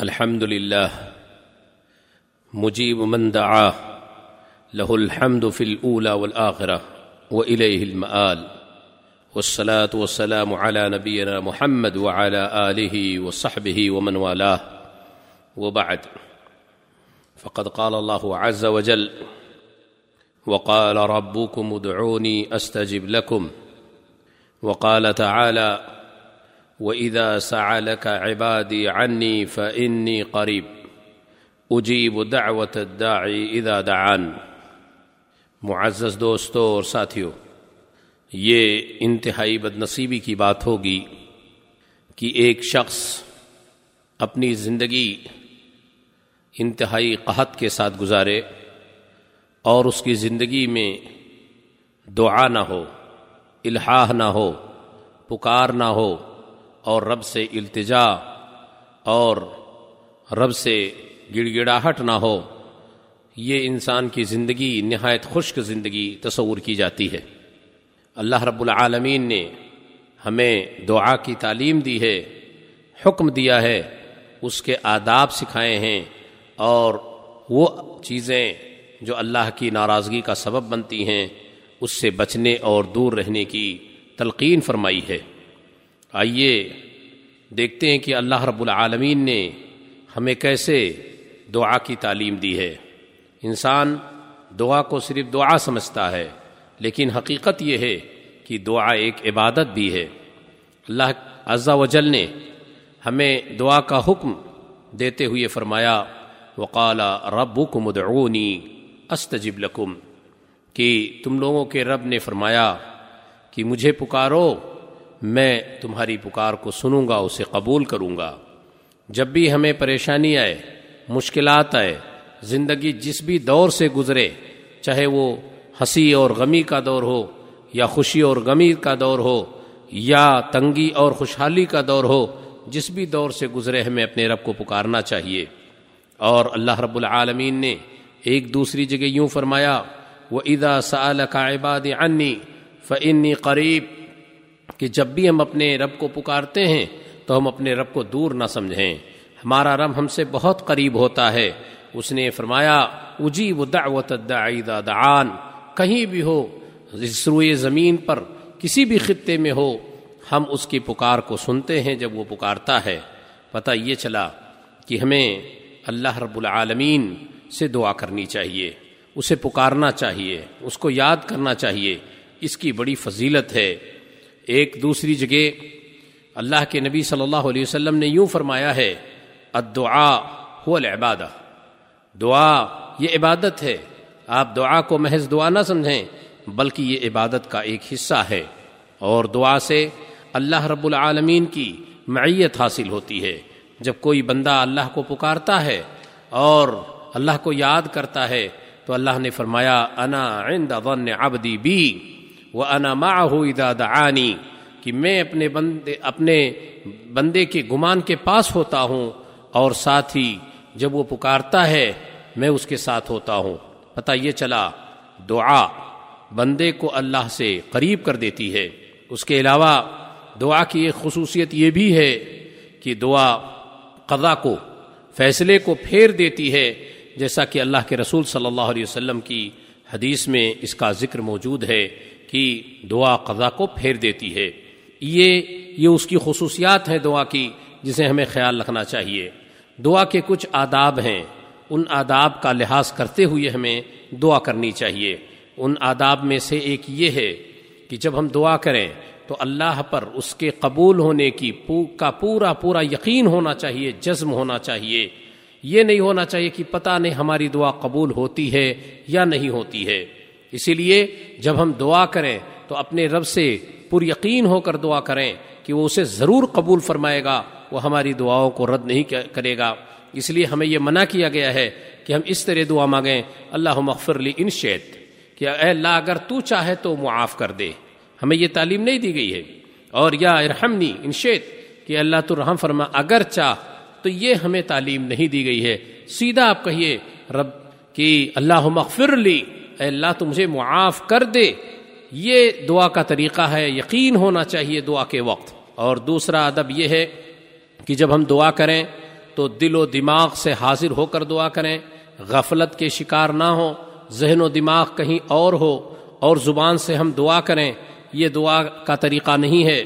الحمد لله مجيب من دعاه، له الحمد في الأولى والآخرة وإليه المآل، والصلاة والسلام على نبينا محمد وعلى آله وصحبه ومن والاه، وبعد، فقد قال الله عز وجل، وقال ربكم ادعوني أستجب لكم، وقال تعالى وإذا سعلك عبادي عني فإني قريب. اجیب دعوت الداعی اذا دعان. معزز دوستوں اور ساتھیوں یہ انتہائی بد نصیبی کی بات ہوگی کہ ایک شخص اپنی زندگی انتہائی قحط کے ساتھ گزارے اور اس کی زندگی میں دعا نہ ہو الحاح نہ ہو، پکار نہ ہو اور رب سے التجا اور رب سے گڑ گڑاہٹ نہ ہو، یہ انسان کی زندگی نہایت خشک زندگی تصور کی جاتی ہے۔ اللہ رب العالمین نے ہمیں دعا کی تعلیم دی ہے، حکم دیا ہے، اس کے آداب سکھائے ہیں اور وہ چیزیں جو اللہ کی ناراضگی کا سبب بنتی ہیں، اس سے بچنے اور دور رہنے کی تلقین فرمائی ہے۔ آئیے، دیکھتے ہیں کہ اللہ رب العالمین نے ہمیں کیسے دعا کی تعلیم دی ہے۔ انسان دعا کو صرف دعا سمجھتا ہے، لیکن حقیقت یہ ہے کہ دعا ایک عبادت بھی ہے۔ اللہ عزا وجل نے ہمیں دعا کا حکم دیتے ہوئے فرمایا وقال ربکم ادعونی استجب لکم، کہ تم لوگوں کے رب نے فرمایا کہ مجھے پکارو۔ میں تمہاری پکار کو سنوں گا، اسے قبول کروں گا۔ جب بھی ہمیں پریشانی آئے، مشکلات آئے، زندگی جس بھی دور سے گزرے، چاہے وہ ہنسی اور غمی کا دور ہو، یا خوشی اور غمی کا دور ہو، یا تنگی اور خوشحالی کا دور ہو، جس بھی دور سے گزرے، ہمیں اپنے رب کو پکارنا چاہیے۔ اور اللہ رب العالمین نے ایک دوسری جگہ یوں فرمایا وہ ادا سعل کا عباد عنی فنی قریب کہ جب بھی ہم اپنے رب کو پکارتے ہیں تو ہم اپنے رب کو دور نہ سمجھیں۔ ہمارا رب ہم سے بہت قریب ہوتا ہے۔ اس نے فرمایا، اجیب دعوت الداعی دعان۔ کہیں بھی ہو روئے زمین پر کسی بھی خطے میں ہو، ہم اس کی پکار کو سنتے ہیں جب وہ پکارتا ہے۔ پتہ یہ چلا کہ ہمیں اللہ رب العالمین سے دعا کرنی چاہیے۔ اسے پکارنا چاہیے، اس کو یاد کرنا چاہیے۔ اس کی بڑی فضیلت ہے۔ ایک دوسری جگہ اللہ کے نبی صلی اللہ علیہ وسلم نے یوں فرمایا ہے الدعا هو العبادہ دعا یہ عبادت ہے۔ آپ دعا کو محض دعا نہ سمجھیں، بلکہ یہ عبادت کا ایک حصہ ہے۔ اور دعا سے اللہ رب العالمین کی معیت حاصل ہوتی ہے۔ جب کوئی بندہ اللہ کو پکارتا ہے اور اللہ کو یاد کرتا ہے، تو اللہ نے فرمایا، انا عند ظن عبدی بی۔ وہ انا معه اذا دعانی کہ میں اپنے بندے اپنے بندے کے گمان کے پاس ہوتا ہوں اور ساتھ ہی جب وہ پکارتا ہے میں اس کے ساتھ ہوتا ہوں۔ پتہ یہ چلا، دعا بندے کو اللہ سے قریب کر دیتی ہے۔ اس کے علاوہ دعا کی ایک خصوصیت یہ بھی ہے کہ دعا قضا کو، فیصلے کو پھیر دیتی ہے۔ جیسا کہ اللہ کے رسول صلی اللہ علیہ وسلم کی حدیث میں اس کا ذکر موجود ہے۔ کہ دعا قضا کو پھیر دیتی ہے۔ یہ یہ اس کی خصوصیات ہیں دعا کی جسے ہمیں خیال رکھنا چاہیے۔ دعا کے کچھ آداب ہیں۔ ان آداب کا لحاظ کرتے ہوئے ہمیں دعا کرنی چاہیے۔ ان آداب میں سے ایک یہ ہے کہ جب ہم دعا کریں تو اللہ پر اس کے قبول ہونے کی کا پورا پورا یقین ہونا چاہیے، جزم ہونا چاہیے۔ یہ نہیں ہونا چاہیے کہ پتہ نہیں ہماری دعا قبول ہوتی ہے یا نہیں ہوتی ہے۔ اسی لیے جب ہم دعا کریں تو اپنے رب سے پر یقین ہو کر دعا کریں کہ وہ اسے ضرور قبول فرمائے گا، وہ ہماری دعاؤں کو رد نہیں کرے گا۔ اس لیے ہمیں یہ منع کیا گیا ہے کہ ہم اس طرح دعا مانگیں اللہ مغفر لی ان شیت کہ اے اللہ اگر تو چاہے تو معاف کر دے۔ ہمیں یہ تعلیم نہیں دی گئی ہے۔ اور یا ارحمنی ان شیت کہ اللہ تو رحم فرما، اگر چاہ تو یہ ہمیں تعلیم نہیں دی گئی ہے۔ سیدھا آپ کہیے، رب، کہ اللہ مغفر لی اے اللہ تو مجھے معاف کر دے۔ یہ دعا کا طریقہ ہے، یقین ہونا چاہیے دعا کے وقت۔ اور دوسرا ادب یہ ہے کہ جب ہم دعا کریں تو دل و دماغ سے حاضر ہو کر دعا کریں۔ غفلت کے شکار نہ ہو ذہن و دماغ کہیں اور ہو اور زبان سے ہم دعا کریں۔ یہ دعا کا طریقہ نہیں ہے۔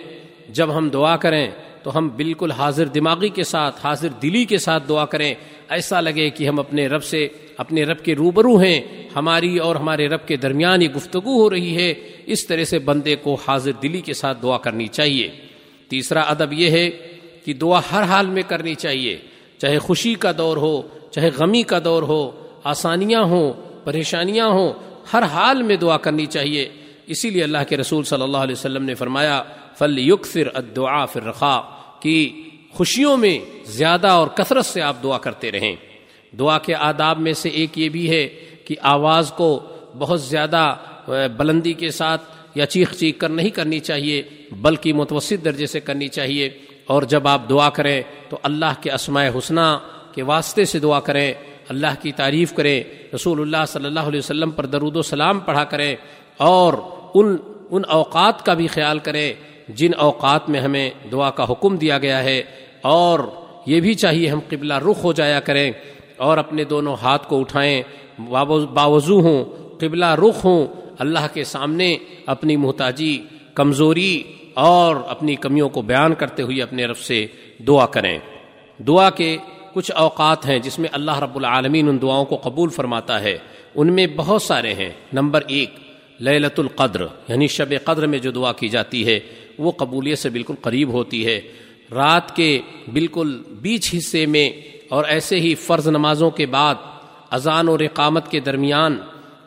جب ہم دعا کریں تو ہم بالکل حاضر دماغی کے ساتھ، حاضر دلی کے ساتھ دعا کریں۔ ایسا لگے کہ ہم اپنے رب سے، اپنے رب کے روبرو ہیں۔ ہماری اور ہمارے رب کے درمیان یہ گفتگو ہو رہی ہے۔ اس طرح سے بندے کو حاضر دلی کے ساتھ دعا کرنی چاہیے۔ تیسرا ادب یہ ہے کہ دعا ہر حال میں کرنی چاہیے۔ چاہے خوشی کا دور ہو، چاہے غمی کا دور ہو، آسانیاں ہوں، پریشانیاں ہوں، ہر حال میں دعا کرنی چاہیے۔ اسی لیے اللہ کے رسول صلی اللہ علیہ وسلم نے فرمایا فل یق فر ادعا فر کہ خوشیوں میں زیادہ اور کثرت سے آپ دعا کرتے رہیں۔ دعا کے آداب میں سے ایک یہ بھی ہے کہ آواز کو بہت زیادہ بلندی کے ساتھ یا چیخ چیخ کر نہیں کرنی چاہیے، بلکہ متوسط درجے سے کرنی چاہیے۔ اور جب آپ دعا کریں تو اللہ کے اسماء حسنہ کے واسطے سے دعا کریں، اللہ کی تعریف کریں، رسول اللہ صلی اللہ علیہ وسلم پر درود و سلام پڑھا کریں اور ان ان اوقات کا بھی خیال کریں۔ جن اوقات میں ہمیں دعا کا حکم دیا گیا ہے، اور یہ بھی چاہیے ہم قبلہ رخ ہو جایا کریں اور اپنے دونوں ہاتھ کو اٹھائیں۔ باوضو ہوں، قبلہ رخ ہوں۔ اللہ کے سامنے اپنی محتاجی، کمزوری اور اپنی کمیوں کو بیان کرتے ہوئے اپنے رب سے دعا کریں۔ دعا کے کچھ اوقات ہیں جس میں اللہ رب العالمین ان دعاؤں کو قبول فرماتا ہے۔ ان میں بہت سارے ہیں۔ نمبر ایک للت القدر یعنی شب قدر میں جو دعا کی جاتی ہے۔ وہ قبولیت سے بالکل قریب ہوتی ہے۔ رات کے بالکل بیچ حصے میں اور ایسے ہی فرض نمازوں کے بعد، اذان اور اقامت کے درمیان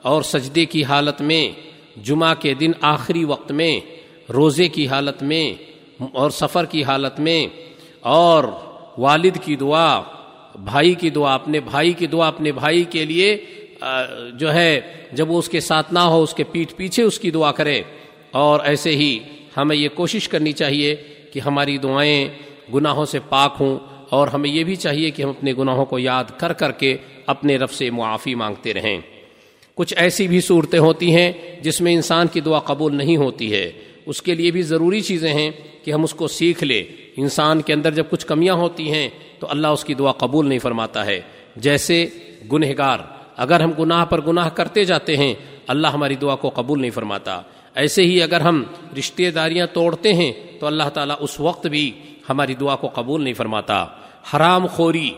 اور سجدے کی حالت میں، جمعہ کے دن آخری وقت میں، روزے کی حالت میں اور سفر کی حالت میں اور والد کی دعا، بھائی کی دعا، اپنے بھائی کی دعا، اپنے بھائی کے لیے جو ہے، جب وہ اس کے ساتھ نہ ہو، اس کے پیٹھ پیچھے اس کی دعا کرے اور ایسے ہی ہمیں یہ کوشش کرنی چاہیے کہ ہماری دعائیں گناہوں سے پاک ہوں اور ہمیں یہ بھی چاہیے کہ ہم اپنے گناہوں کو یاد کر کر کے اپنے رب سے معافی مانگتے رہیں۔ کچھ ایسی بھی صورتیں ہوتی ہیں جس میں انسان کی دعا قبول نہیں ہوتی ہے۔ اس کے لیے بھی ضروری چیزیں ہیں کہ ہم اس کو سیکھ لیں۔ انسان کے اندر جب کچھ کمیاں ہوتی ہیں تو اللہ اس کی دعا قبول نہیں فرماتا ہے۔ جیسے گنہگار، اگر ہم گناہ پر گناہ کرتے جاتے ہیں، اللہ ہماری دعا کو قبول نہیں فرماتا۔ ایسے ہی اگر ہم رشتے داریاں توڑتے ہیں تو اللہ تعالیٰ اس وقت بھی ہماری دعا کو قبول نہیں فرماتا۔ حرام خوری،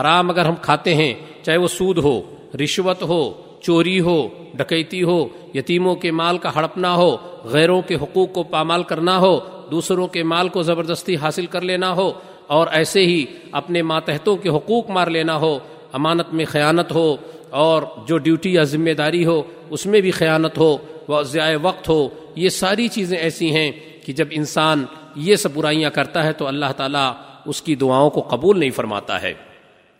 حرام اگر ہم کھاتے ہیں، چاہے وہ سود ہو، رشوت ہو، چوری ہو، ڈکیتی ہو، یتیموں کے مال کا ہڑپنا ہو، غیروں کے حقوق کو پامال کرنا ہو، دوسروں کے مال کو زبردستی حاصل کر لینا ہو، اور ایسے ہی اپنے ماتحتوں کے حقوق مار لینا ہو، امانت میں خیانت ہو، اور جو ڈیوٹی یا ذمہ داری ہو، اس میں بھی خیانت ہو وہ ضائع وقت ہو، یہ ساری چیزیں ایسی ہیں کہ جب انسان یہ سب برائیاں کرتا ہے تو اللہ تعالیٰ اس کی دعاؤں کو قبول نہیں فرماتا ہے۔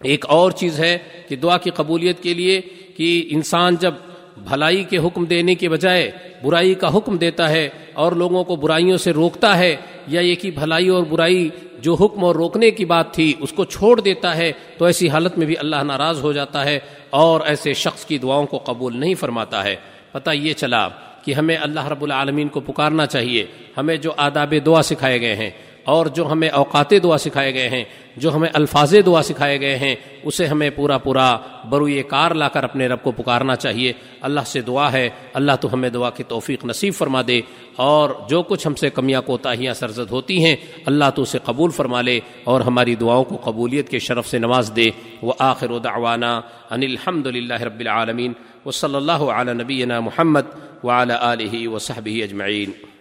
ایک اور چیز ہے کہ دعا کی قبولیت کے لیے کہ انسان جب بھلائی کے حکم دینے کے بجائے برائی کا حکم دیتا ہے اور لوگوں کو برائیوں سے روکتا ہے، یا یہ کہ بھلائی اور برائی جو حکم اور روکنے کی بات تھی اس کو چھوڑ دیتا ہے، تو ایسی حالت میں بھی اللہ ناراض ہو جاتا ہے اور ایسے شخص کی دعاؤں کو قبول نہیں فرماتا ہے۔ پتہ یہ چلا کہ ہمیں اللہ رب العالمین کو پکارنا چاہیے، ہمیں جو آداب دعا سکھائے گئے ہیں۔ اور جو ہمیں اوقات دعا سکھائے گئے ہیں، جو ہمیں الفاظ دعا سکھائے گئے ہیں، اسے ہمیں پورا پورا بروئے کار لا کر اپنے رب کو پکارنا چاہیے۔ اللہ سے دعا ہے، اللہ تو ہمیں دعا کی توفیق نصیب فرما دے۔ اور جو کچھ ہم سے کمیاں کوتاہیاں سرزد ہوتی ہیں، اللہ تو اسے قبول فرما لے اور ہماری دعاؤں کو قبولیت کے شرف سے نواز دے۔ وہ آخر و دعوانا ان الحمد للہ رب العالمین۔ و صلی اللہ علیہ نبینا محمد وعلى آله وصحبه أجمعين